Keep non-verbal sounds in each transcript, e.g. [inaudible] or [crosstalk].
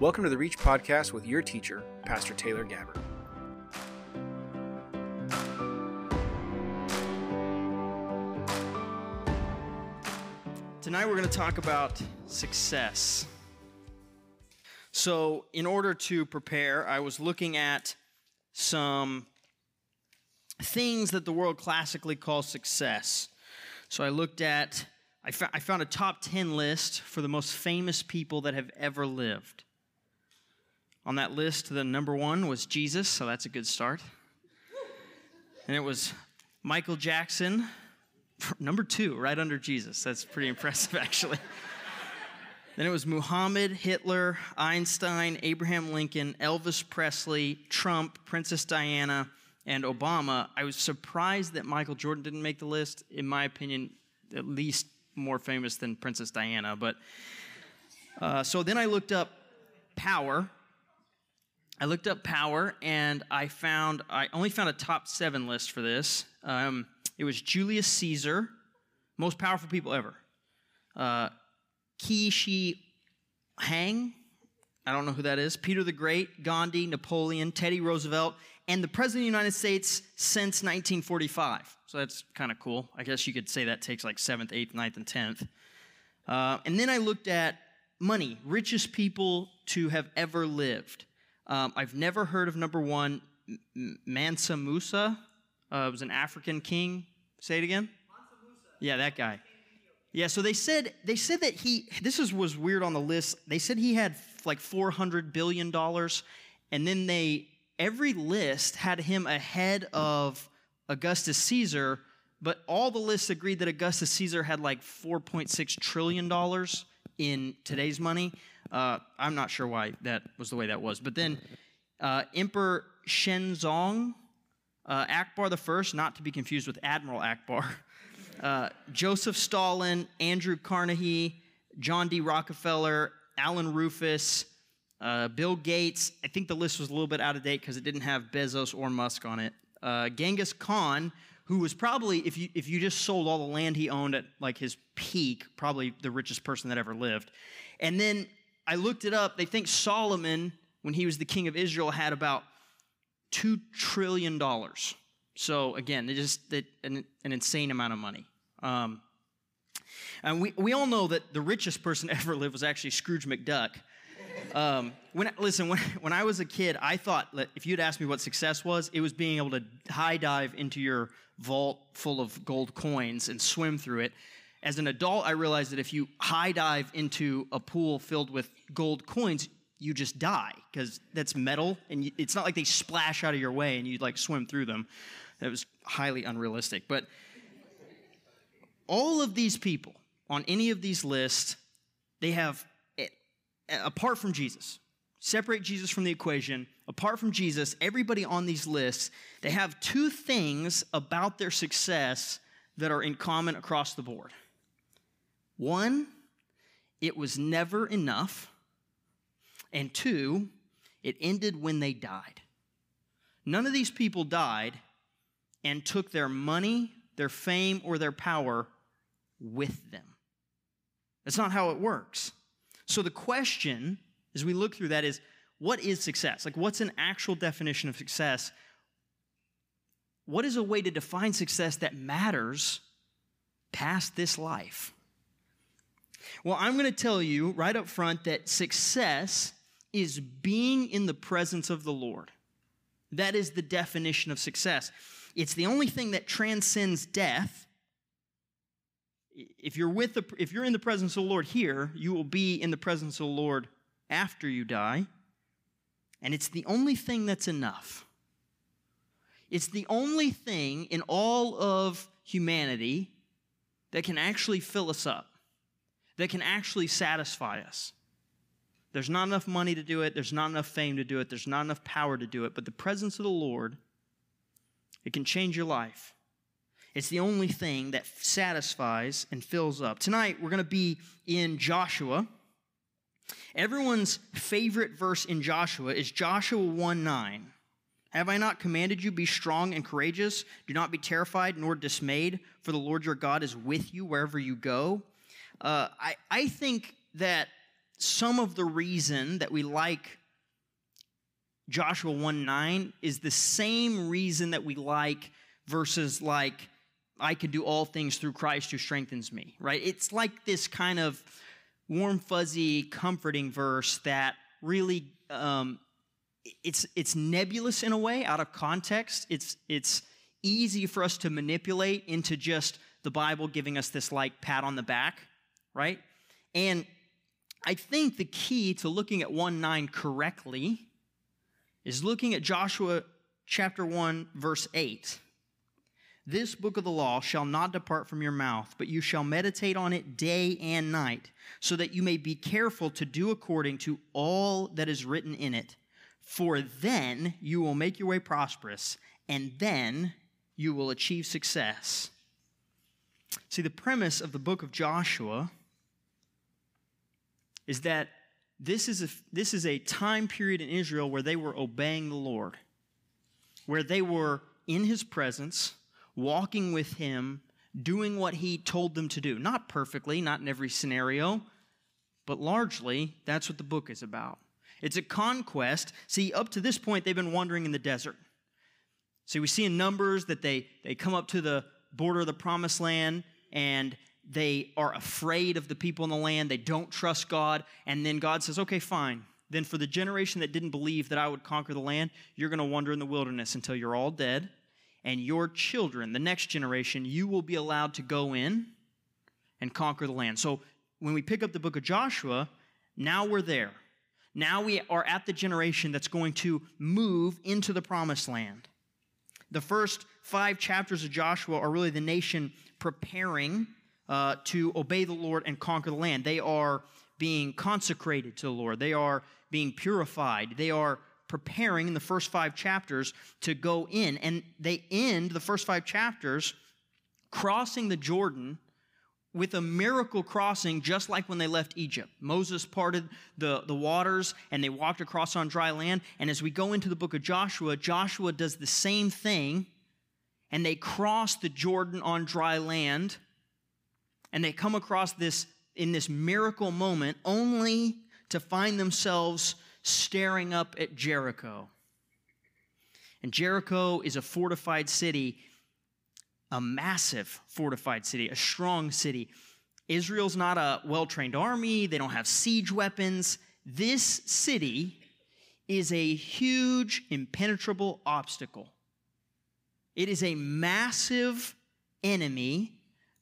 Welcome to the Reach Podcast with your teacher, Pastor Taylor Gabbert. Tonight we're going to talk about success. So, in order to prepare, I was looking at some things that the world classically calls success. So, I looked at, I, found a top 10 list for the most famous people that have ever lived. On that list, the number one was Jesus, so that's a good start. And it was Michael Jackson, [laughs] number two, right under Jesus. That's pretty impressive, [laughs] actually. then it was Muhammad, Hitler, Einstein, Abraham Lincoln, Elvis Presley, Trump, Princess Diana, and Obama. I was surprised that Michael Jordan didn't make the list. In my opinion, at least more famous than Princess Diana. But uh, so then I looked up power I looked up power and I found, I only found a top seven list for this. Um, it was Julius Caesar, most powerful people ever. Uh, Hang, I don't know who that is. Peter the Great, Gandhi, Napoleon, Teddy Roosevelt, and the President of the United States since 1945. So that's kind of cool. I guess you could say that takes like 7th, 8th, 9th, and 10th. Uh, and then I looked at money, richest people to have ever lived. Um, I've never heard of number one, Mansa Musa. Uh, was an African king. Say it again. Yeah, that guy. Yeah, so they said they said that he. This is, was weird on the list. They said he had like four hundred billion dollars, and then they every list had him ahead of Augustus Caesar, but all the lists agreed that Augustus Caesar had like four point six trillion dollars in today's money. Uh, I'm not sure why that was the way that was. But then uh, Emperor Shenzong, uh, Akbar the First, not to be confused with Admiral Ackbar, [laughs] uh, Joseph Stalin, Andrew Carnegie, John D. Rockefeller, Alan Rufus, uh, Bill Gates. I think the list was a little bit out of date because it didn't have Bezos or Musk on it. Uh, Genghis Khan, who was probably, if you, if you just sold all the land he owned at like his peak, probably the richest person that ever lived. And then I looked it up. They think Solomon, when he was the king of Israel, had about $2 trillion. So again, it just an, an insane amount of money. Um, and we, we all know that the richest person [laughs] ever lived was actually Scrooge McDuck. Um, when listen, when, when I was a kid, I thought that if you'd asked me what success was, it was being able to high dive into your vault full of gold coins and swim through it. As an adult, I realized that if you high dive into a pool filled with gold coins, you just die because that's metal and it's not like they splash out of your way and you like swim through them. That was highly unrealistic. But all of these people on any of these lists, they have, eh, apart from Jesus, separate Jesus from the equation, apart from Jesus, everybody on these lists, they have two things about their success that are in common across the board. One, it was never enough. And two, it ended when they died. None of these people died and took their money, their fame, or their power with them. That's not how it works. So the question, as we look through that, is what is success? Like, what's an actual definition of success? What is a way to define success that matters past this life? Well, I'm going to tell you right up front that success is being in the presence of the Lord. That is the definition of success. It's the only thing that transcends death. If you're with the, if you're in the presence of the Lord here, you will be in the presence of the Lord after you die. And it's the only thing that's enough. It's the only thing in all of humanity that can actually fill us up that can actually satisfy us. There's not enough money to do it, there's not enough fame to do it, there's not enough power to do it, but the presence of the Lord, it can change your life. It's the only thing that satisfies and fills up. Tonight, we're going to be in Joshua. Everyone's favorite verse in Joshua is Joshua 1 9. Have I not commanded you, be strong and courageous? Do not be terrified nor dismayed, for the Lord your God is with you wherever you go. Uh, I, I think that some of the reason that we like Joshua 1 9 is the same reason that we like verses like, I can do all things through Christ who strengthens me, right? It's like this kind of warm, fuzzy, comforting verse that really um, it's it's nebulous in a way, out of context. It's it's easy for us to manipulate into just the Bible giving us this like pat on the back, right? And I think the key to looking at 1 9 correctly is looking at Joshua chapter 1, verse 8. This book of the law shall not depart from your mouth, but you shall meditate on it day and night, so that you may be careful to do according to all that is written in it. For then you will make your way prosperous, and then you will achieve success. See, the premise of the book of Joshua is that this is a, this is a time period in Israel where they were obeying the Lord, where they were in his presence, walking with him, doing what he told them to do. Not perfectly, not in every scenario, but largely, that's what the book is about. It's a conquest. See, up to this point, they've been wandering in the desert. See, we see in Numbers that they, they come up to the border of the promised land and they are afraid of the people in the land. They don't trust God. And then God says, okay, fine. Then for the generation that didn't believe that I would conquer the land, you're going to wander in the wilderness until you're all dead. And your children, the next generation, you will be allowed to go in and conquer the land. So when we pick up the book of Joshua, now we're there. Now we are at the generation that's going to move into the promised land. The first five chapters of Joshua are really the nation preparing uh, to obey the Lord and conquer the land. They are being consecrated to the Lord, they are being purified, they are preparing in the first five chapters to go in. And they end the first five chapters crossing the Jordan with a miracle crossing, just like when they left Egypt. Moses parted the, the waters and they walked across on dry land. And as we go into the book of Joshua, Joshua does the same thing and they cross the Jordan on dry land and they come across this in this miracle moment only to find themselves staring up at Jericho. And Jericho is a fortified city, a massive fortified city, a strong city. Israel's not a well trained army, they don't have siege weapons. This city is a huge, impenetrable obstacle. It is a massive enemy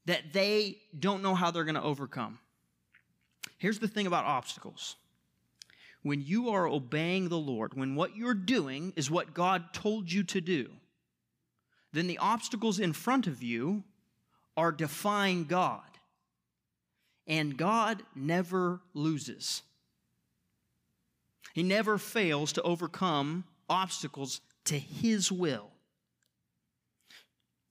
that they don't know how they're going to overcome. Here's the thing about obstacles when you are obeying the Lord, when what you're doing is what God told you to do, then the obstacles in front of you are defying God. And God never loses. He never fails to overcome obstacles to His will.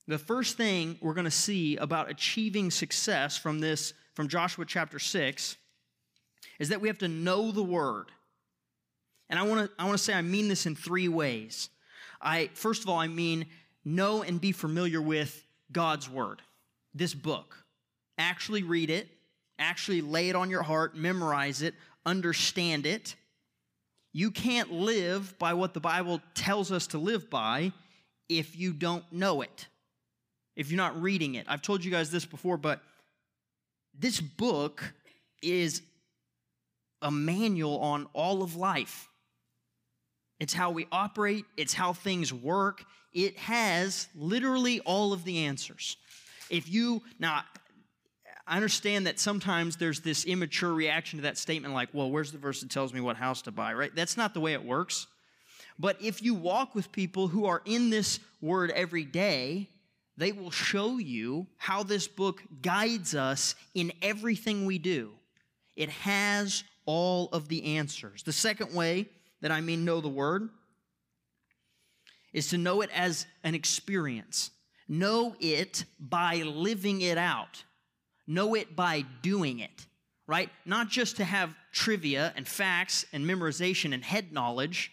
The first thing we're going to see about achieving success from this, from Joshua chapter 6, is that we have to know the word. And I want to I want to say I mean this in three ways. I first of all I mean know and be familiar with God's word. This book. Actually read it, actually lay it on your heart, memorize it, understand it. You can't live by what the Bible tells us to live by if you don't know it if you're not reading it. I've told you guys this before, but this book is a manual on all of life. It's how we operate, it's how things work. It has literally all of the answers. If you, now, I understand that sometimes there's this immature reaction to that statement, like, well, where's the verse that tells me what house to buy, right? That's not the way it works. But if you walk with people who are in this word every day, they will show you how this book guides us in everything we do. It has all of the answers. The second way that I mean know the word is to know it as an experience. Know it by living it out. Know it by doing it, right? Not just to have trivia and facts and memorization and head knowledge,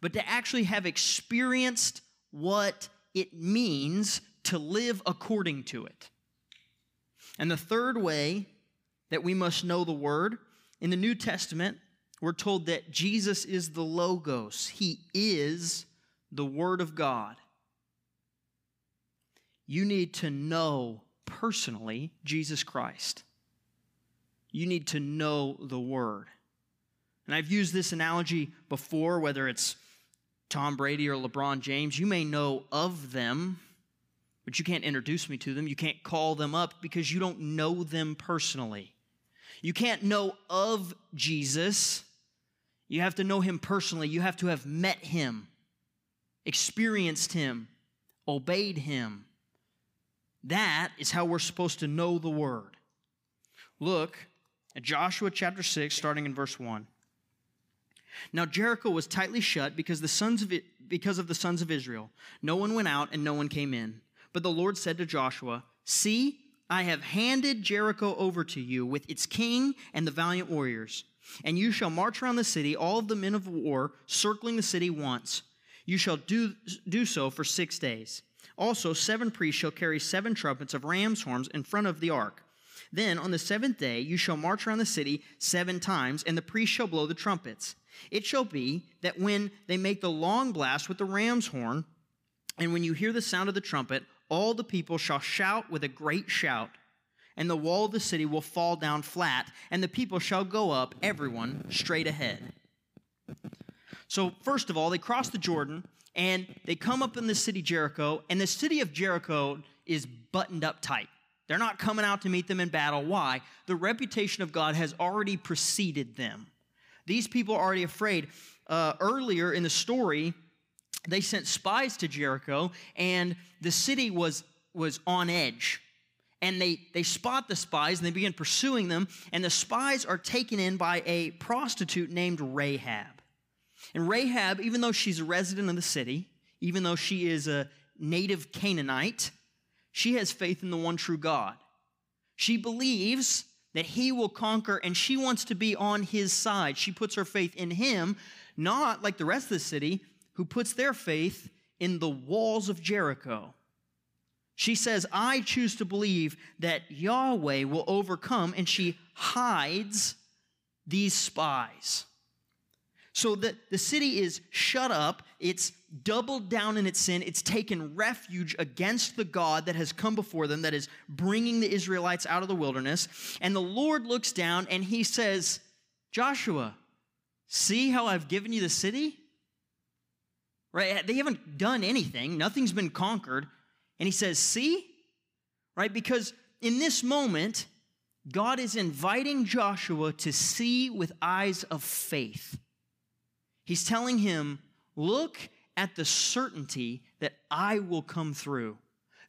but to actually have experienced what it means to live according to it. And the third way that we must know the word In the New Testament, we're told that Jesus is the Logos, He is the Word of God. You need to know personally Jesus Christ. You need to know the Word. And I've used this analogy before, whether it's Tom Brady or LeBron James. You may know of them, but you can't introduce me to them. You can't call them up because you don't know them personally. You can't know of Jesus. You have to know him personally. You have to have met him, experienced him, obeyed him. That is how we're supposed to know the word. Look at Joshua chapter 6, starting in verse 1. Now Jericho was tightly shut because, the sons of because of the sons of Israel. No one went out and no one came in. But the Lord said to Joshua, See, I have handed Jericho over to you with its king and the valiant warriors. And you shall march around the city, all of the men of war, circling the city once. You shall do, do so for six days. Also, seven priests shall carry seven trumpets of ram's horns in front of the ark. Then on the seventh day you shall march around the city seven times, and the priests shall blow the trumpets. It shall be that when they make the long blast with the ram's horn, and when you hear the sound of the trumpet, all the people shall shout with a great shout, and the wall of the city will fall down flat, and the people shall go up, everyone straight ahead. So, first of all, they cross the Jordan and they come up in the city Jericho, and the city of Jericho is buttoned up tight. They're not coming out to meet them in battle. Why? The reputation of God has already preceded them. These people are already afraid. Uh, earlier in the story, they sent spies to Jericho, and the city was, was on edge. And they, they spot the spies and they begin pursuing them, and the spies are taken in by a prostitute named Rahab. And Rahab, even though she's a resident of the city, even though she is a native Canaanite, she has faith in the one true God. She believes that he will conquer and she wants to be on his side. She puts her faith in him, not like the rest of the city who puts their faith in the walls of Jericho. She says, I choose to believe that Yahweh will overcome, and she hides these spies. So the, the city is shut up, it's doubled down in its sin, it's taken refuge against the God that has come before them, that is bringing the Israelites out of the wilderness. And the Lord looks down and he says, Joshua, see how I've given you the city? Right? They haven't done anything, nothing's been conquered. And he says, See? Right? Because in this moment, God is inviting Joshua to see with eyes of faith. He's telling him, Look at the certainty that I will come through,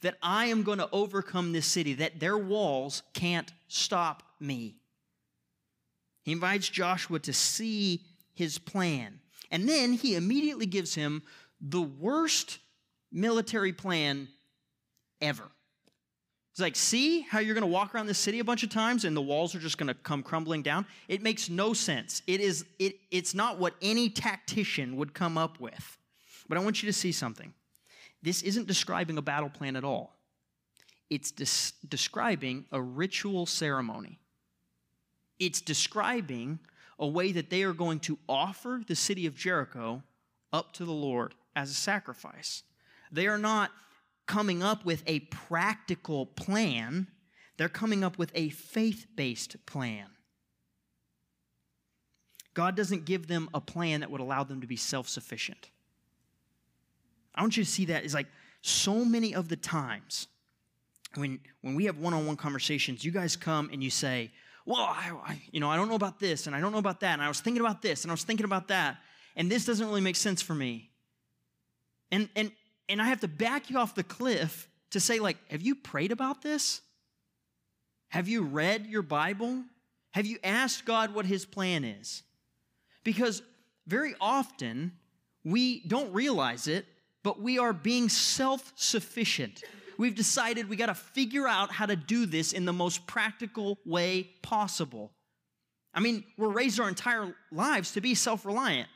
that I am going to overcome this city, that their walls can't stop me. He invites Joshua to see his plan. And then he immediately gives him the worst military plan ever. It's like, see how you're going to walk around the city a bunch of times and the walls are just going to come crumbling down? It makes no sense. It is, it, it's not what any tactician would come up with. But I want you to see something. This isn't describing a battle plan at all, it's des- describing a ritual ceremony. It's describing a way that they are going to offer the city of Jericho up to the Lord as a sacrifice. They are not coming up with a practical plan, they're coming up with a faith based plan. God doesn't give them a plan that would allow them to be self sufficient. I want you to see that is like so many of the times when, when we have one on one conversations, you guys come and you say, Well, I, I, you know, I don't know about this and I don't know about that, and I was thinking about this and I was thinking about that, and this doesn't really make sense for me. And, and and I have to back you off the cliff to say, like, have you prayed about this? Have you read your Bible? Have you asked God what his plan is? Because very often we don't realize it, but we are being self sufficient. We've decided we got to figure out how to do this in the most practical way possible. I mean, we're raised our entire lives to be self reliant.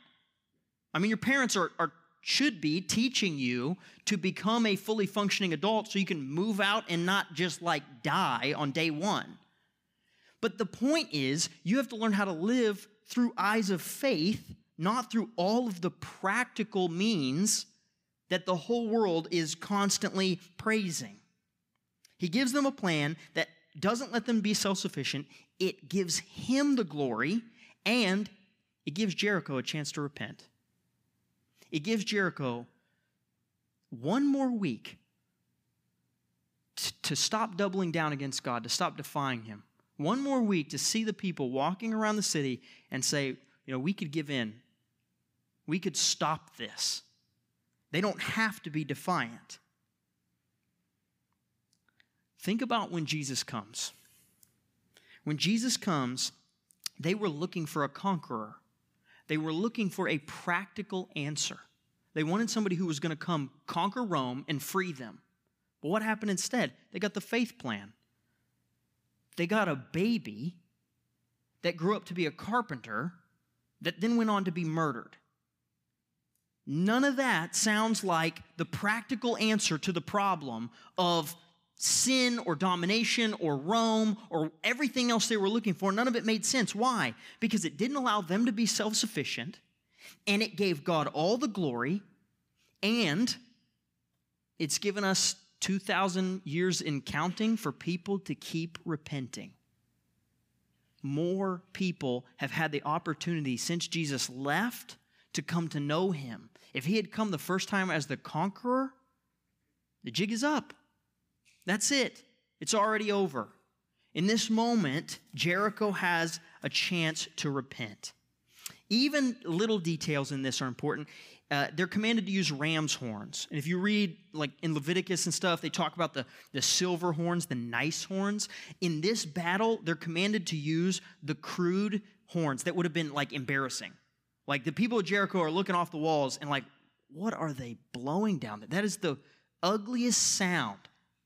I mean, your parents are, are should be teaching you to become a fully functioning adult so you can move out and not just like die on day one. But the point is, you have to learn how to live through eyes of faith, not through all of the practical means that the whole world is constantly praising. He gives them a plan that doesn't let them be self sufficient, it gives him the glory, and it gives Jericho a chance to repent. It gives Jericho one more week to stop doubling down against God, to stop defying Him. One more week to see the people walking around the city and say, you know, we could give in. We could stop this. They don't have to be defiant. Think about when Jesus comes. When Jesus comes, they were looking for a conqueror. They were looking for a practical answer. They wanted somebody who was going to come conquer Rome and free them. But what happened instead? They got the faith plan. They got a baby that grew up to be a carpenter that then went on to be murdered. None of that sounds like the practical answer to the problem of sin or domination or Rome or everything else they were looking for. None of it made sense. Why? Because it didn't allow them to be self sufficient and it gave God all the glory and it's given us 2,000 years in counting for people to keep repenting. More people have had the opportunity since Jesus left to come to know him. If he had come the first time as the conqueror, the jig is up. That's it. It's already over. In this moment, Jericho has a chance to repent. Even little details in this are important. Uh, they're commanded to use ram's horns. And if you read, like in Leviticus and stuff, they talk about the, the silver horns, the nice horns. In this battle, they're commanded to use the crude horns that would have been like embarrassing. Like the people of Jericho are looking off the walls and like, what are they blowing down there? That is the ugliest sound.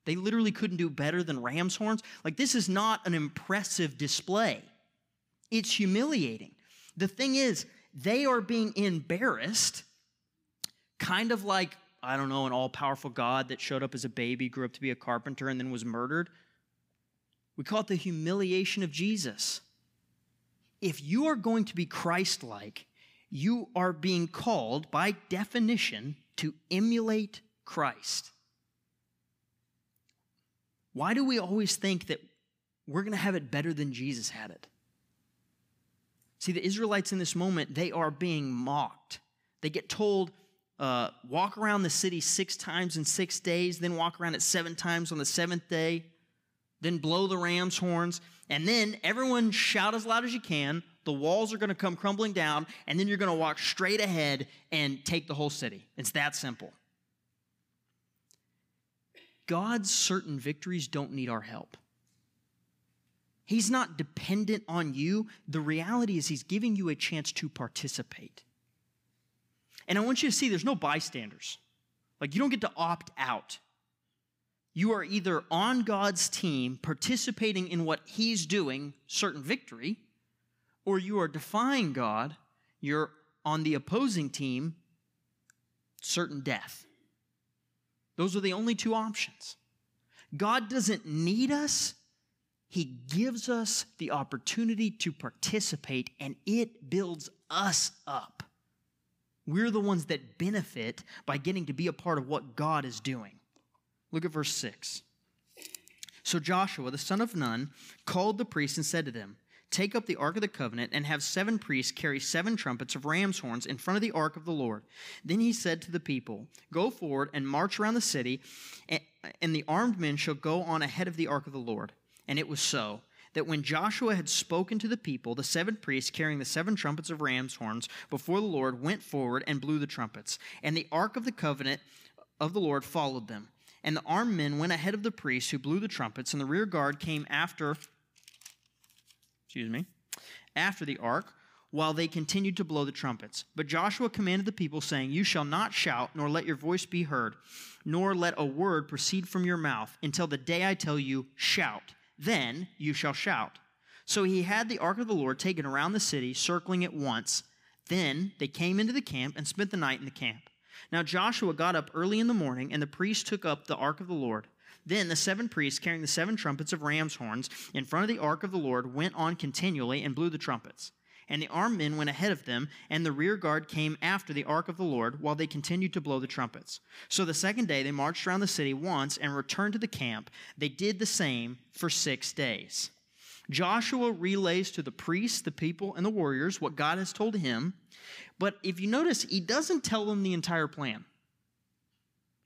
They literally couldn't do better than ram's horns. Like, this is not an impressive display, it's humiliating. The thing is, they are being embarrassed, kind of like, I don't know, an all powerful God that showed up as a baby, grew up to be a carpenter, and then was murdered. We call it the humiliation of Jesus. If you are going to be Christ like, you are being called by definition to emulate Christ. Why do we always think that we're going to have it better than Jesus had it? See, the Israelites in this moment, they are being mocked. They get told, uh, walk around the city six times in six days, then walk around it seven times on the seventh day, then blow the ram's horns, and then everyone shout as loud as you can. The walls are going to come crumbling down, and then you're going to walk straight ahead and take the whole city. It's that simple. God's certain victories don't need our help. He's not dependent on you. The reality is, He's giving you a chance to participate. And I want you to see there's no bystanders. Like, you don't get to opt out. You are either on God's team, participating in what He's doing, certain victory, or you are defying God, you're on the opposing team, certain death. Those are the only two options. God doesn't need us, He gives us the opportunity to participate, and it builds us up. We're the ones that benefit by getting to be a part of what God is doing. Look at verse 6. So Joshua, the son of Nun, called the priests and said to them, Take up the Ark of the Covenant and have seven priests carry seven trumpets of ram's horns in front of the Ark of the Lord. Then he said to the people, Go forward and march around the city, and the armed men shall go on ahead of the Ark of the Lord. And it was so that when Joshua had spoken to the people, the seven priests carrying the seven trumpets of ram's horns before the Lord went forward and blew the trumpets. And the Ark of the Covenant of the Lord followed them. And the armed men went ahead of the priests who blew the trumpets, and the rear guard came after excuse me, after the ark, while they continued to blow the trumpets. But Joshua commanded the people, saying, You shall not shout, nor let your voice be heard, nor let a word proceed from your mouth, until the day I tell you, Shout. Then you shall shout. So he had the ark of the Lord taken around the city, circling it once. Then they came into the camp and spent the night in the camp. Now Joshua got up early in the morning, and the priests took up the ark of the Lord. Then the seven priests carrying the seven trumpets of ram's horns in front of the ark of the Lord went on continually and blew the trumpets. And the armed men went ahead of them, and the rear guard came after the ark of the Lord while they continued to blow the trumpets. So the second day they marched around the city once and returned to the camp. They did the same for six days. Joshua relays to the priests, the people, and the warriors what God has told him. But if you notice, he doesn't tell them the entire plan.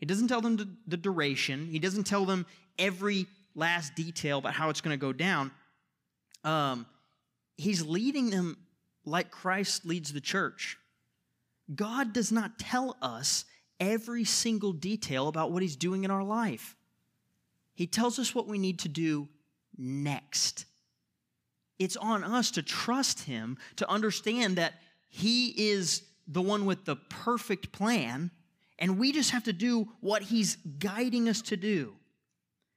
He doesn't tell them the duration. He doesn't tell them every last detail about how it's going to go down. Um, he's leading them like Christ leads the church. God does not tell us every single detail about what he's doing in our life. He tells us what we need to do next. It's on us to trust him, to understand that he is the one with the perfect plan, and we just have to do what he's guiding us to do.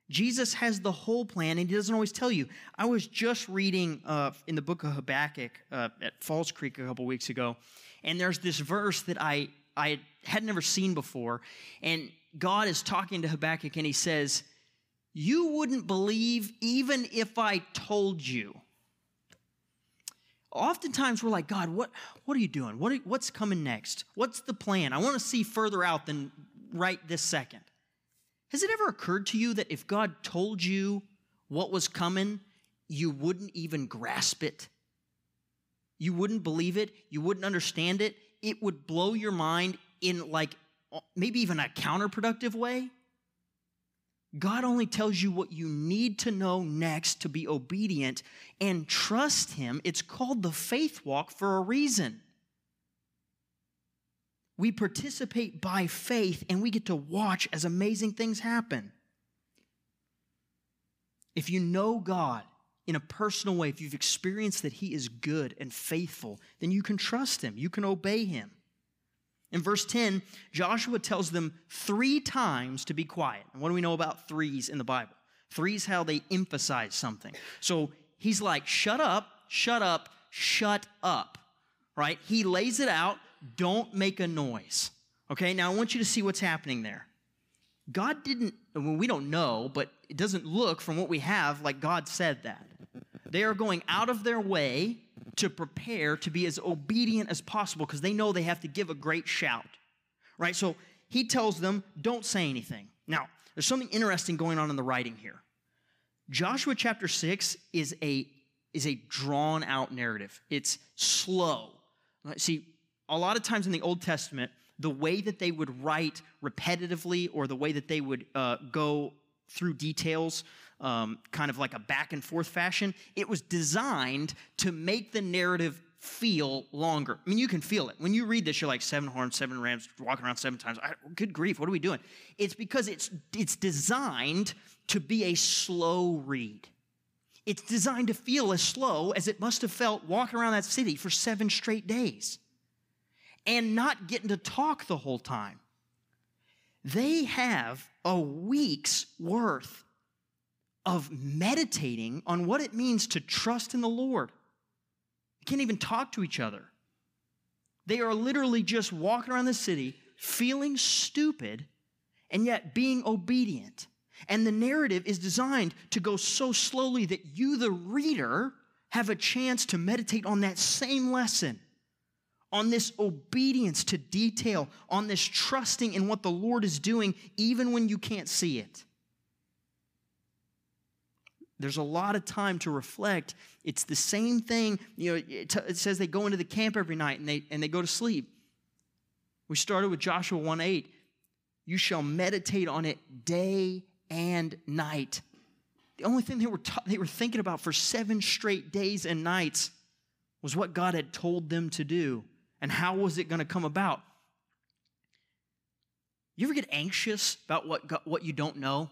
Jesus has the whole plan, and he doesn't always tell you. I was just reading uh, in the book of Habakkuk uh, at Falls Creek a couple weeks ago, and there's this verse that I, I had never seen before. And God is talking to Habakkuk, and he says, You wouldn't believe even if I told you. Oftentimes we're like, God, what, what are you doing? What are, what's coming next? What's the plan? I want to see further out than right this second. Has it ever occurred to you that if God told you what was coming, you wouldn't even grasp it? You wouldn't believe it? You wouldn't understand it? It would blow your mind in like maybe even a counterproductive way? God only tells you what you need to know next to be obedient and trust Him. It's called the faith walk for a reason. We participate by faith and we get to watch as amazing things happen. If you know God in a personal way, if you've experienced that He is good and faithful, then you can trust Him, you can obey Him. In verse 10, Joshua tells them three times to be quiet. And what do we know about threes in the Bible? Threes how they emphasize something. So he's like, shut up, shut up, shut up, right? He lays it out, don't make a noise. Okay, now I want you to see what's happening there. God didn't, well, we don't know, but it doesn't look from what we have like God said that. They are going out of their way to prepare to be as obedient as possible because they know they have to give a great shout. Right? So he tells them, don't say anything. Now, there's something interesting going on in the writing here. Joshua chapter 6 is a is a drawn out narrative. It's slow. See, a lot of times in the Old Testament, the way that they would write repetitively or the way that they would uh, go through details um, kind of like a back and forth fashion. It was designed to make the narrative feel longer. I mean, you can feel it. When you read this, you're like, seven horns, seven rams, walking around seven times. I, good grief, what are we doing? It's because it's, it's designed to be a slow read. It's designed to feel as slow as it must have felt walking around that city for seven straight days and not getting to talk the whole time. They have a week's worth of meditating on what it means to trust in the Lord. They can't even talk to each other. They are literally just walking around the city feeling stupid and yet being obedient. And the narrative is designed to go so slowly that you, the reader, have a chance to meditate on that same lesson, on this obedience to detail, on this trusting in what the Lord is doing, even when you can't see it. There's a lot of time to reflect. It's the same thing. You know, it, t- it, says they go into the camp every night and they, and they go to sleep. We started with Joshua 1 8. You shall meditate on it day and night. The only thing they were, ta- they were thinking about for seven straight days and nights was what God had told them to do and how was it going to come about. You ever get anxious about what, God, what you don't know?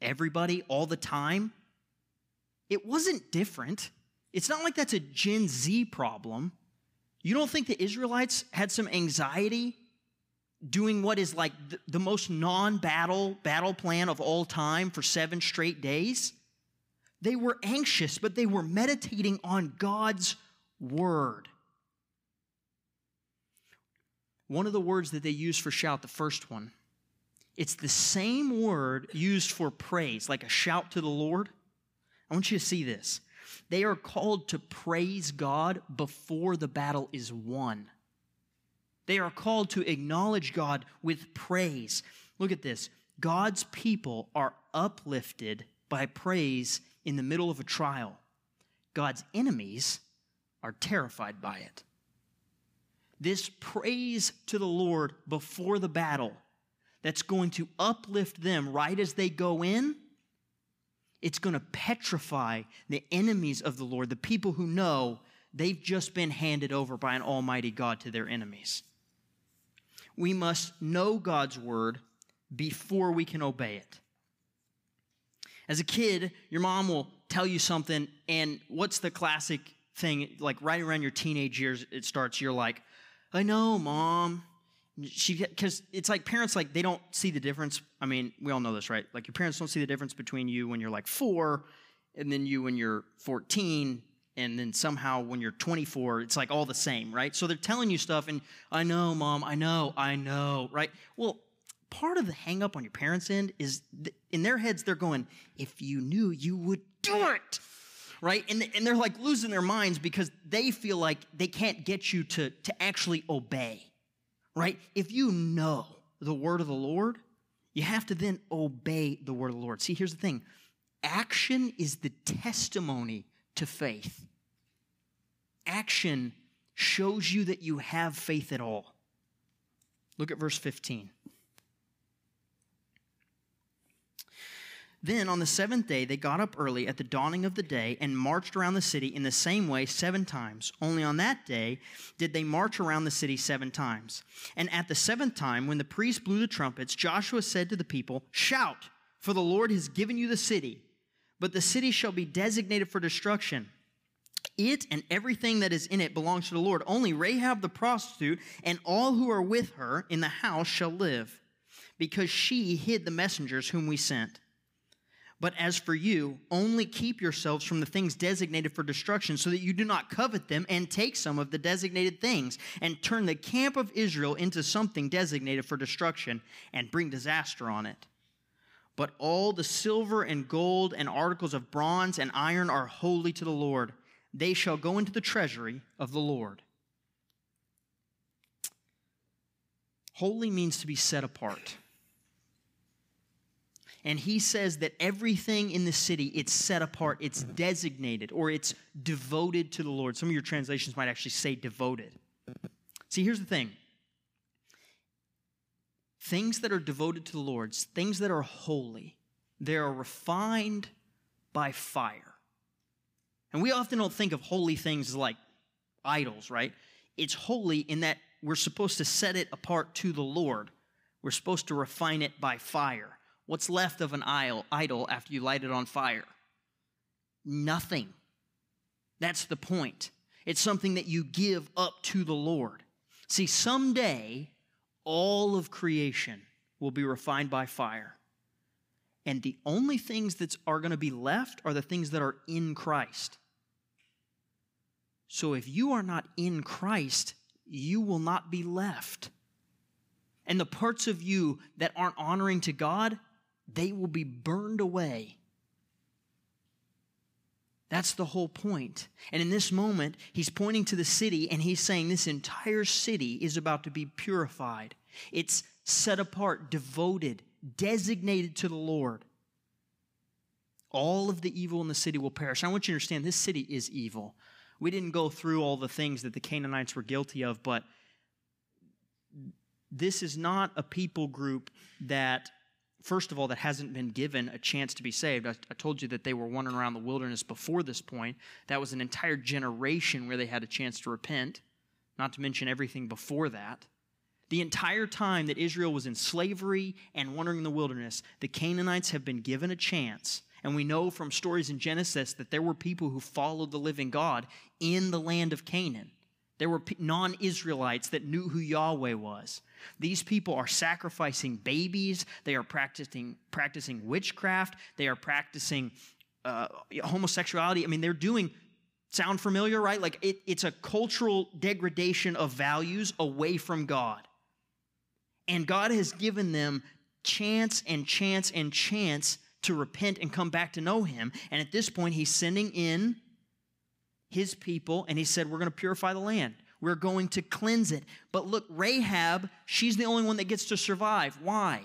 Everybody all the time. It wasn't different. It's not like that's a Gen Z problem. You don't think the Israelites had some anxiety doing what is like the, the most non battle battle plan of all time for seven straight days? They were anxious, but they were meditating on God's word. One of the words that they use for shout, the first one, It's the same word used for praise, like a shout to the Lord. I want you to see this. They are called to praise God before the battle is won. They are called to acknowledge God with praise. Look at this God's people are uplifted by praise in the middle of a trial. God's enemies are terrified by it. This praise to the Lord before the battle that's going to uplift them right as they go in, it's going to petrify the enemies of the Lord, the people who know they've just been handed over by an almighty God to their enemies. We must know God's word before we can obey it. As a kid, your mom will tell you something, and what's the classic thing? Like right around your teenage years, it starts, you're like, I know, mom. She, because it's like parents, like, they don't see the difference. I mean, we all know this, right? Like, your parents don't see the difference between you when you're like four, and then you when you're 14, and then somehow when you're 24 it's like all the same right so they're telling you stuff and i know mom i know i know right well part of the hang up on your parents' end is th- in their heads, they're going, if you knew, you would do it. Right? And, and they're like losing their minds because they feel like they can't get you to, to actually obey. Right? If you know the word of the Lord, you have to then obey the word of the Lord. See, here's the thing action is the testimony to faith. Action shows you that you have faith at all. Look at verse 15. Then on the seventh day, they got up early at the dawning of the day and marched around the city in the same way seven times. Only on that day did they march around the city seven times. And at the seventh time, when the priest blew the trumpets, Joshua said to the people, Shout, for the Lord has given you the city, but the city shall be designated for destruction. It and everything that is in it belongs to the Lord. Only Rahab the prostitute and all who are with her in the house shall live, because she hid the messengers whom we sent. But as for you, only keep yourselves from the things designated for destruction, so that you do not covet them and take some of the designated things, and turn the camp of Israel into something designated for destruction, and bring disaster on it. But all the silver and gold and articles of bronze and iron are holy to the Lord. They shall go into the treasury of the Lord. Holy means to be set apart and he says that everything in the city it's set apart it's designated or it's devoted to the lord. Some of your translations might actually say devoted. See here's the thing. Things that are devoted to the lord things that are holy they are refined by fire. And we often don't think of holy things like idols right? It's holy in that we're supposed to set it apart to the lord. We're supposed to refine it by fire What's left of an idol after you light it on fire? Nothing. That's the point. It's something that you give up to the Lord. See, someday, all of creation will be refined by fire. And the only things that are going to be left are the things that are in Christ. So if you are not in Christ, you will not be left. And the parts of you that aren't honoring to God, they will be burned away. That's the whole point. And in this moment, he's pointing to the city and he's saying this entire city is about to be purified. It's set apart, devoted, designated to the Lord. All of the evil in the city will perish. I want you to understand this city is evil. We didn't go through all the things that the Canaanites were guilty of, but this is not a people group that first of all, that hasn't been given a chance to be saved. I, I, told you that they were wandering around the wilderness before this point. That was an entire generation where they had a chance to repent, not to mention everything before that. The entire time that Israel was in slavery and wandering in the wilderness, the Canaanites have been given a chance. And we know from stories in Genesis that there were people who followed the living God in the land of Canaan. There were non Israelites that knew who Yahweh was. These people are sacrificing babies. They are practicing, practicing witchcraft. They are practicing uh, homosexuality. I mean, they're doing, sound familiar, right? Like it, it's a cultural degradation of values away from God. And God has given them chance and chance and chance to repent and come back to know him. And at this point, he's sending in his people and he said, We're going to purify the land. We're going to cleanse it. But look, Rahab, she's the only one that gets to survive. Why?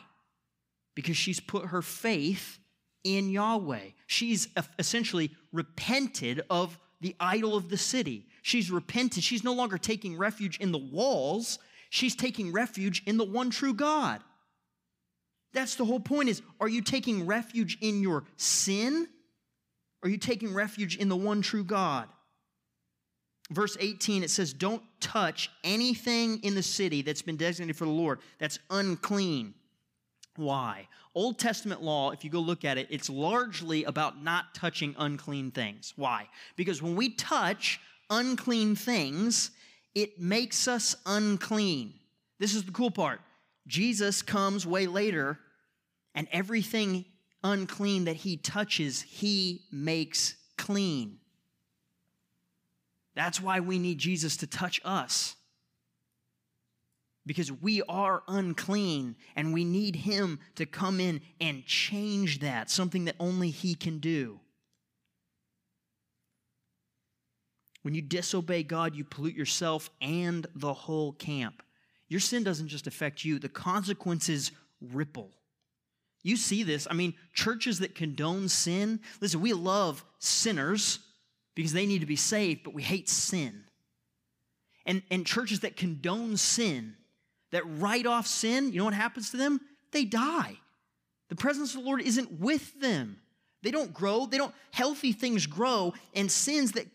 Because she's put her faith in Yahweh. She's essentially repented of the idol of the city. She's repented. She's no longer taking refuge in the walls. She's taking refuge in the one true God. That's the whole point is are you taking refuge in your sin? Are you taking refuge in the one true God? Verse 18, it says, Don't touch anything in the city that's been designated for the Lord that's unclean. Why? Old Testament law, if you go look at it, it's largely about not touching unclean things. Why? Because when we touch unclean things, it makes us unclean. This is the cool part. Jesus comes way later, and everything unclean that he touches, he makes clean. That's why we need Jesus to touch us. Because we are unclean and we need Him to come in and change that, something that only He can do. When you disobey God, you pollute yourself and the whole camp. Your sin doesn't just affect you, the consequences ripple. You see this. I mean, churches that condone sin, listen, we love sinners because they need to be saved, but we hate sin. And, and churches that condone sin, that write off sin, you know what happens to them? They die. The presence of the Lord isn't with them. They don't grow. They don't, healthy things grow. And sins that,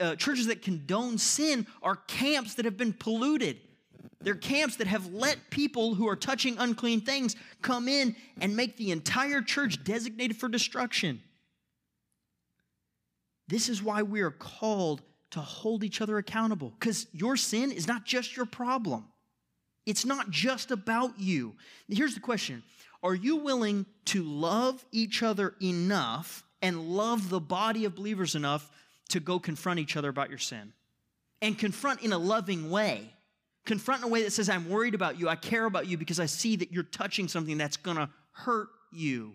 uh, churches that condone sin are camps that have been polluted. They're camps that have let people who are touching unclean things come in and make the entire church designated for destruction. This is why we are called to hold each other accountable because your sin is not just your problem. It's not just about you. Here's the question Are you willing to love each other enough and love the body of believers enough to go confront each other about your sin? And confront in a loving way. Confront in a way that says, I'm worried about you. I care about you because I see that you're touching something that's to hurt you.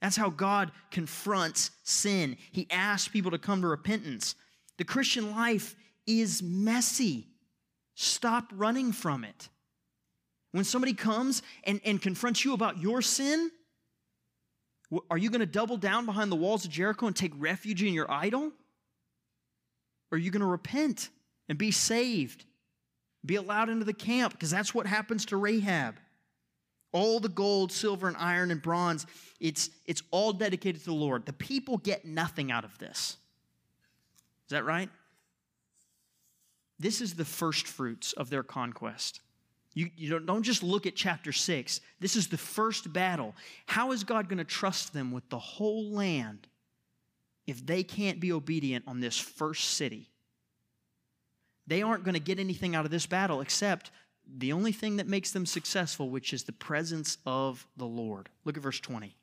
That's how God confronts sin. He asks people to come to repentance. The Christian life is messy. Stop running from it. When somebody comes and, and confronts you about your sin, are you going to double down behind the walls of Jericho and take refuge in your idol? Or are you going to repent and be saved? Be allowed into the camp because that's what happens to Rahab. All the gold, silver, and iron and bronze, it's, it's all dedicated to the Lord. The people get nothing out of this. Is that right? This is the first fruits of their conquest. You, you don't, don't just look at chapter 6. This is the first battle. How is God going to trust them with the whole land if they can't be obedient on this first city? They aren't going to get anything out of this battle except the only thing that makes them successful, which is the presence of the Lord. Look at verse 20.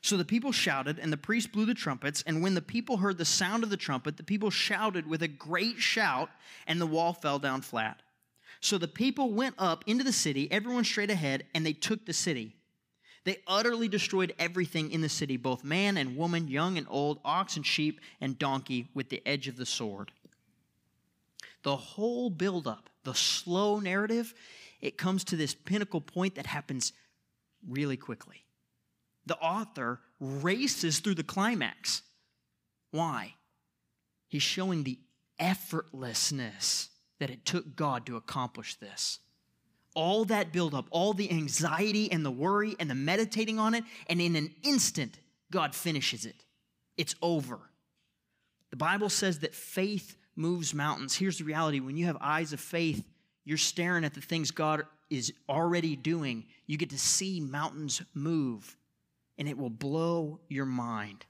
So the people shouted, and the priest blew the trumpets. And when the people heard the sound of the trumpet, the people shouted with a great shout, and the wall fell down flat. So the people went up into the city, everyone straight ahead, and they took the city. They utterly destroyed everything in the city, both man and woman, young and old, ox and sheep and donkey, with the edge of the sword. The whole buildup the slow narrative, it comes to this pinnacle point that happens really quickly. The author races through the climax. Why? He's showing the effortlessness that it took God to accomplish this. All that buildup, all the anxiety and the worry and the meditating on it, and in an instant, God finishes it. It's over. The Bible says that faith moves mountains. Here's the reality when you have eyes of faith, you're staring at the things God is already doing. You get to see mountains move, and it will blow your mind.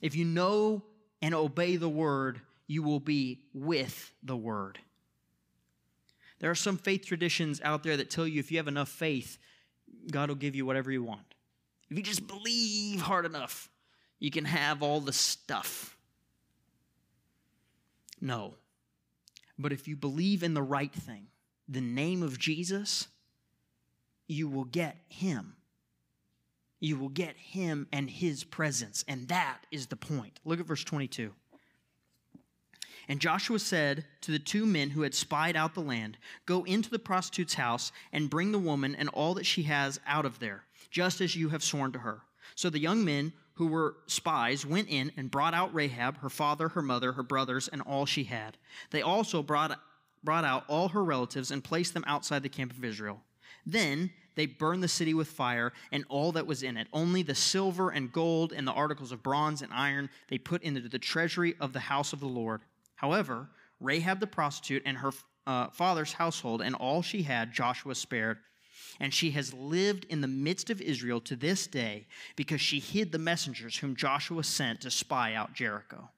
If you know and obey the word, you will be with the word. There are some faith traditions out there that tell you if you have enough faith, God will give you whatever you want. If you just believe hard enough, you can have all the stuff. No. But if you believe in the right thing, the name of Jesus, you will get him. You will get him and his presence. And that is the point. Look at verse 22. And Joshua said to the two men who had spied out the land, Go into the prostitute's house and bring the woman and all that she has out of there, just as you have sworn to her. So the young men who were spies went in and brought out Rahab, her father, her mother, her brothers, and all she had. They also brought, brought out all her relatives and placed them outside the camp of Israel. Then they burned the city with fire and all that was in it. Only the silver and gold and the articles of bronze and iron they put into the treasury of the house of the Lord. However, Rahab the prostitute and her uh, father's household and all she had, Joshua spared. And she has lived in the midst of Israel to this day because she hid the messengers whom Joshua sent to spy out Jericho.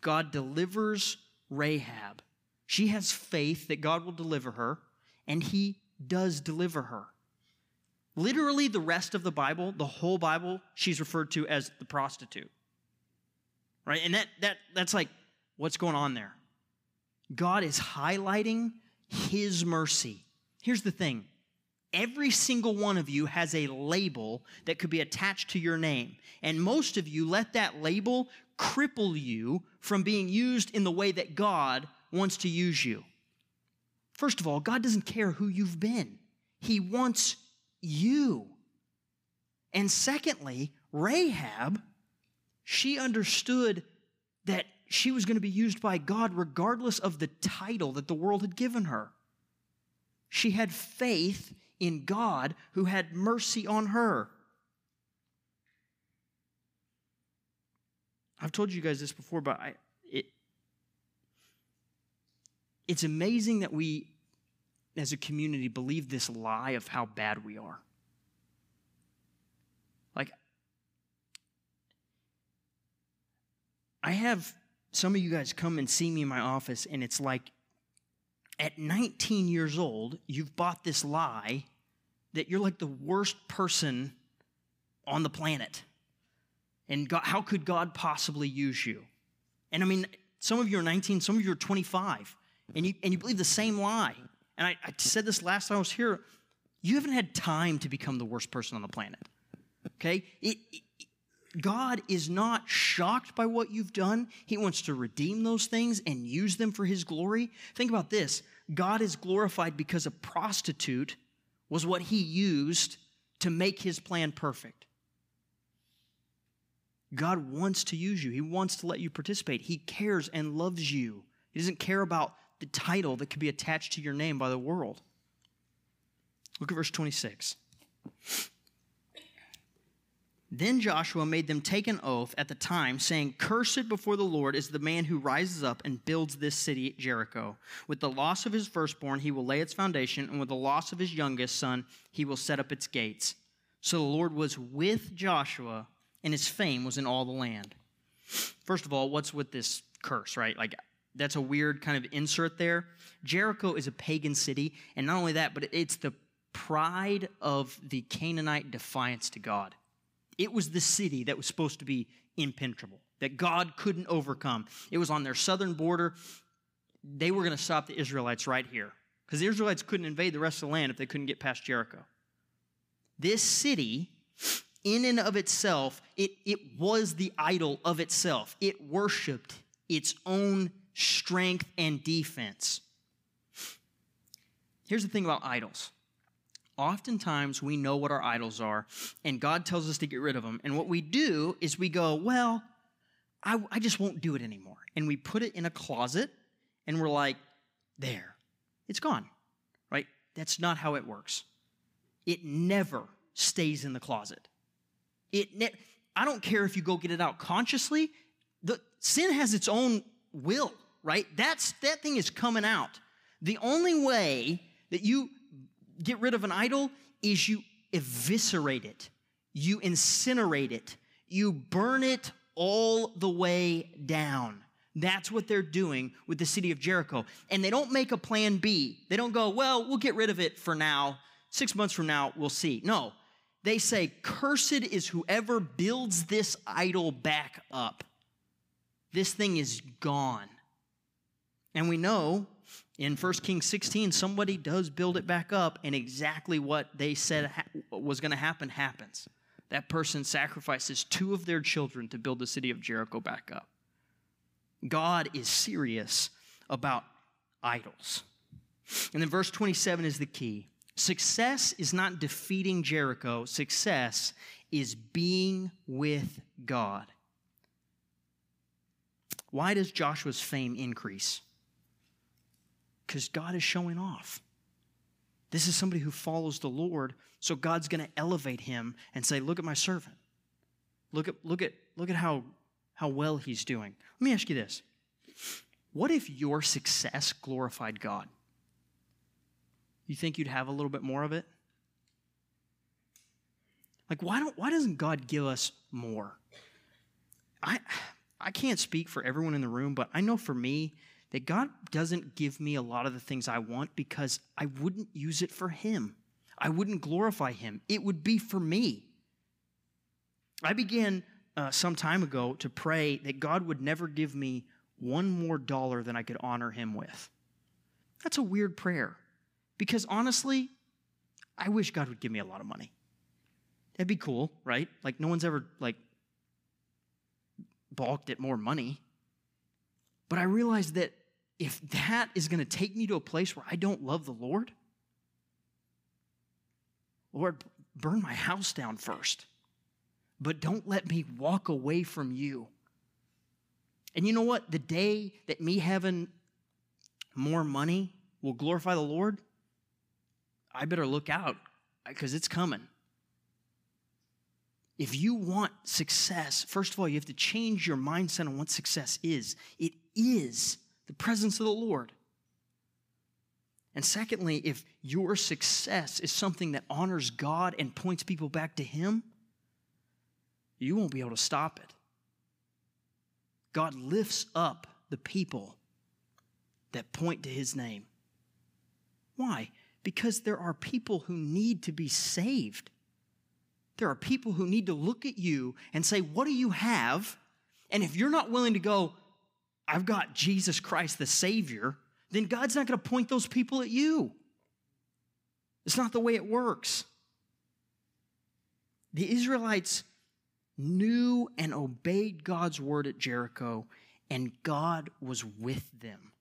God delivers Rahab. She has faith that God will deliver her, and he does deliver her. Literally, the rest of the Bible, the whole Bible, she's referred to as the prostitute. Right? And that, that, that's like What's going on there? God is highlighting his mercy. Here's the thing every single one of you has a label that could be attached to your name. And most of you let that label cripple you from being used in the way that God wants to use you. First of all, God doesn't care who you've been, He wants you. And secondly, Rahab, she understood that she was going to be used by God regardless of the title that the world had given her. She had faith in God who had mercy on her. I've told you guys this before, but I, it, it's amazing that we, as a community, believe this lie of how bad we are. Like, I have some of you guys come and see me in my office, and it's like at 19 years old, you've bought this lie that you're like the worst person on the planet. And God, how could God possibly use you? And I mean, some of you are 19, some of you are 25, and you, and you believe the same lie. And I, I said this last time I was here. You haven't had time to become the worst person on the planet. Okay? It, it, God is not shocked by what you've done. He wants to redeem those things and use them for His glory. Think about this God is glorified because a prostitute was what He used to make His plan perfect. God wants to use you, He wants to let you participate. He cares and loves you. He doesn't care about the title that could be attached to your name by the world. Look at verse 26. Then Joshua made them take an oath at the time, saying, Cursed before the Lord is the man who rises up and builds this city, Jericho. With the loss of his firstborn, he will lay its foundation, and with the loss of his youngest son, he will set up its gates. So the Lord was with Joshua, and his fame was in all the land. First of all, what's with this curse, right? Like, that's a weird kind of insert there. Jericho is a pagan city, and not only that, but it's the pride of the Canaanite defiance to God. It was the city that was supposed to be impenetrable, that God couldn't overcome. It was on their southern border. They were going to stop the Israelites right here because the Israelites couldn't invade the rest of the land if they couldn't get past Jericho. This city, in and of itself, it, it was the idol of itself. It worshiped its own strength and defense. Here's the thing about idols oftentimes we know what our idols are, and God tells us to get rid of them. And what we do is we go, well, I, I just won't do it anymore. And we put it in a closet, and we're like, there, it's gone, right? That's not how it works. It never stays in the closet. It ne- I don't care if you go get it out consciously. The sin has its own will, right? That's that thing is coming out. The only way that you get rid of an idol is you eviscerate it, you incinerate it, you burn it all the way down. That's what they're doing with the city of Jericho. And they don't make a plan B. They don't go, well, we'll get rid of it for now. Six months from now, we'll see. No, they say, cursed is whoever builds this idol back up. This thing is gone. And we know In 1 Kings 16, somebody does build it back up, and exactly what they said ha- was going to happen happens. That person sacrifices two of their children to build the city of Jericho back up. God is serious about idols. And then verse 27 is the key. Success is not defeating Jericho, success is being with God. Why does Joshua's fame increase? Because God is showing off. This is somebody who follows the Lord, so God's going to elevate him and say, "Look at my servant. Look at look at look at how how well he's doing." Let me ask you this. What if your success glorified God? You think you'd have a little bit more of it? Like why don't why doesn't God give us more? I I can't speak for everyone in the room, but I know for me that God doesn't give me a lot of the things I want because I wouldn't use it for him. I wouldn't glorify him. It would be for me. I began uh, some time ago to pray that God would never give me one more dollar than I could honor him with. That's a weird prayer because honestly, I wish God would give me a lot of money. That'd be cool, right? Like no one's ever like balked at more money. But I realized that if that is going to take me to a place where I don't love the Lord, Lord, burn my house down first. But don't let me walk away from you. And you know what? The day that me having more money will glorify the Lord, I better look out because it's coming. If you want success, first of all, you have to change your mindset on what success is. It is the presence of the Lord. And secondly, if your success is something that honors God and points people back to Him, you won't be able to stop it. God lifts up the people that point to his name. Why? Because there are people who need to be saved. There are people who need to look at you and say, What do you have? And if you're not willing to go, I've got Jesus Christ, the Savior, then God's not going to point those people at you. It's not the way it works. The Israelites knew and obeyed God's word at Jericho, and God was with them.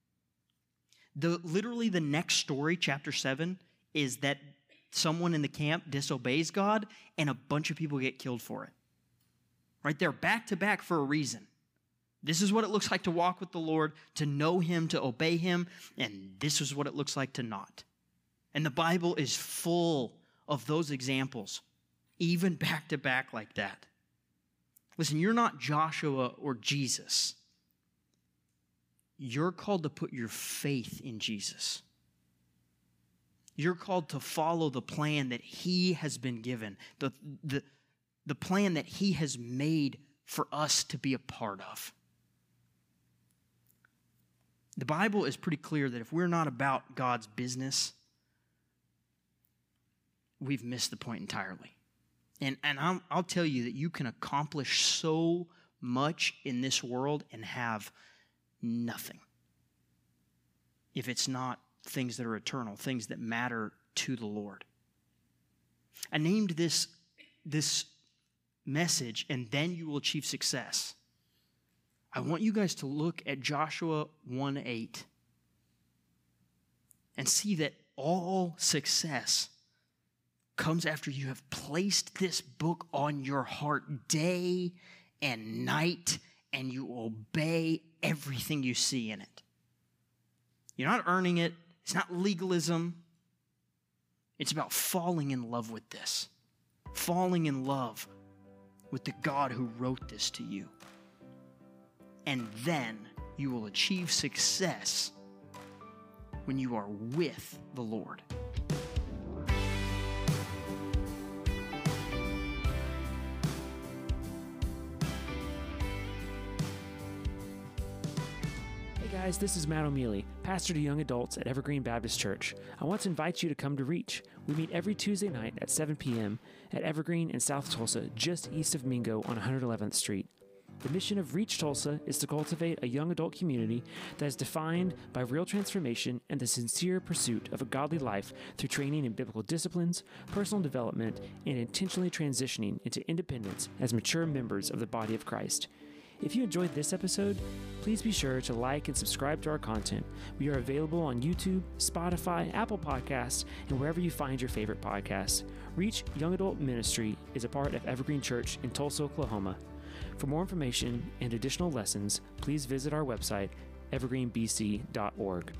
The, literally, the next story, chapter 7, is that someone in the camp disobeys God and a bunch of people get killed for it. Right there, back to back for a reason. This is what it looks like to walk with the Lord, to know Him, to obey Him, and this is what it looks like to not. And the Bible is full of those examples, even [laughs] back to back like that. Listen, you're not Joshua or Jesus. You're called to put your faith in Jesus. You're called to follow the plan that He has been given, the, the, the plan that He has made for us to be a part of. The Bible is pretty clear that if we're not about God's business, we've missed the point entirely. And, and i will tell you that you can accomplish so much in this world and have nothing if it's not things that are eternal, things that matter to the Lord. I named this, this message, and then you will achieve success. I want you guys to look at Joshua 1 8 and see that all success comes after you have placed this book on your heart day and night and you obey everything you see in it. You're not earning it, it's not legalism. It's about falling in love with this, falling in love with the God who wrote this to you. And then you will achieve success when you are with the Lord. Hey guys, this is Matt O'Mealy, pastor to young adults at Evergreen Baptist Church. I want to invite you to come to Reach. We meet every Tuesday night at 7 p.m. at Evergreen in South Tulsa, just east of Mingo on 111th Street. The mission of Reach Tulsa is to cultivate a young adult community that is defined by real transformation and the sincere pursuit of a godly life through training in biblical disciplines, personal development, and intentionally transitioning into independence as mature members of the body of Christ. If you enjoyed this episode, please be sure to like and subscribe to our content. We are available on YouTube, Spotify, Apple Podcasts, and wherever you find your favorite podcasts. Reach Young Adult Ministry is a part of Evergreen Church in Tulsa, Oklahoma. For more information and additional lessons, please visit our website, evergreenbc.org.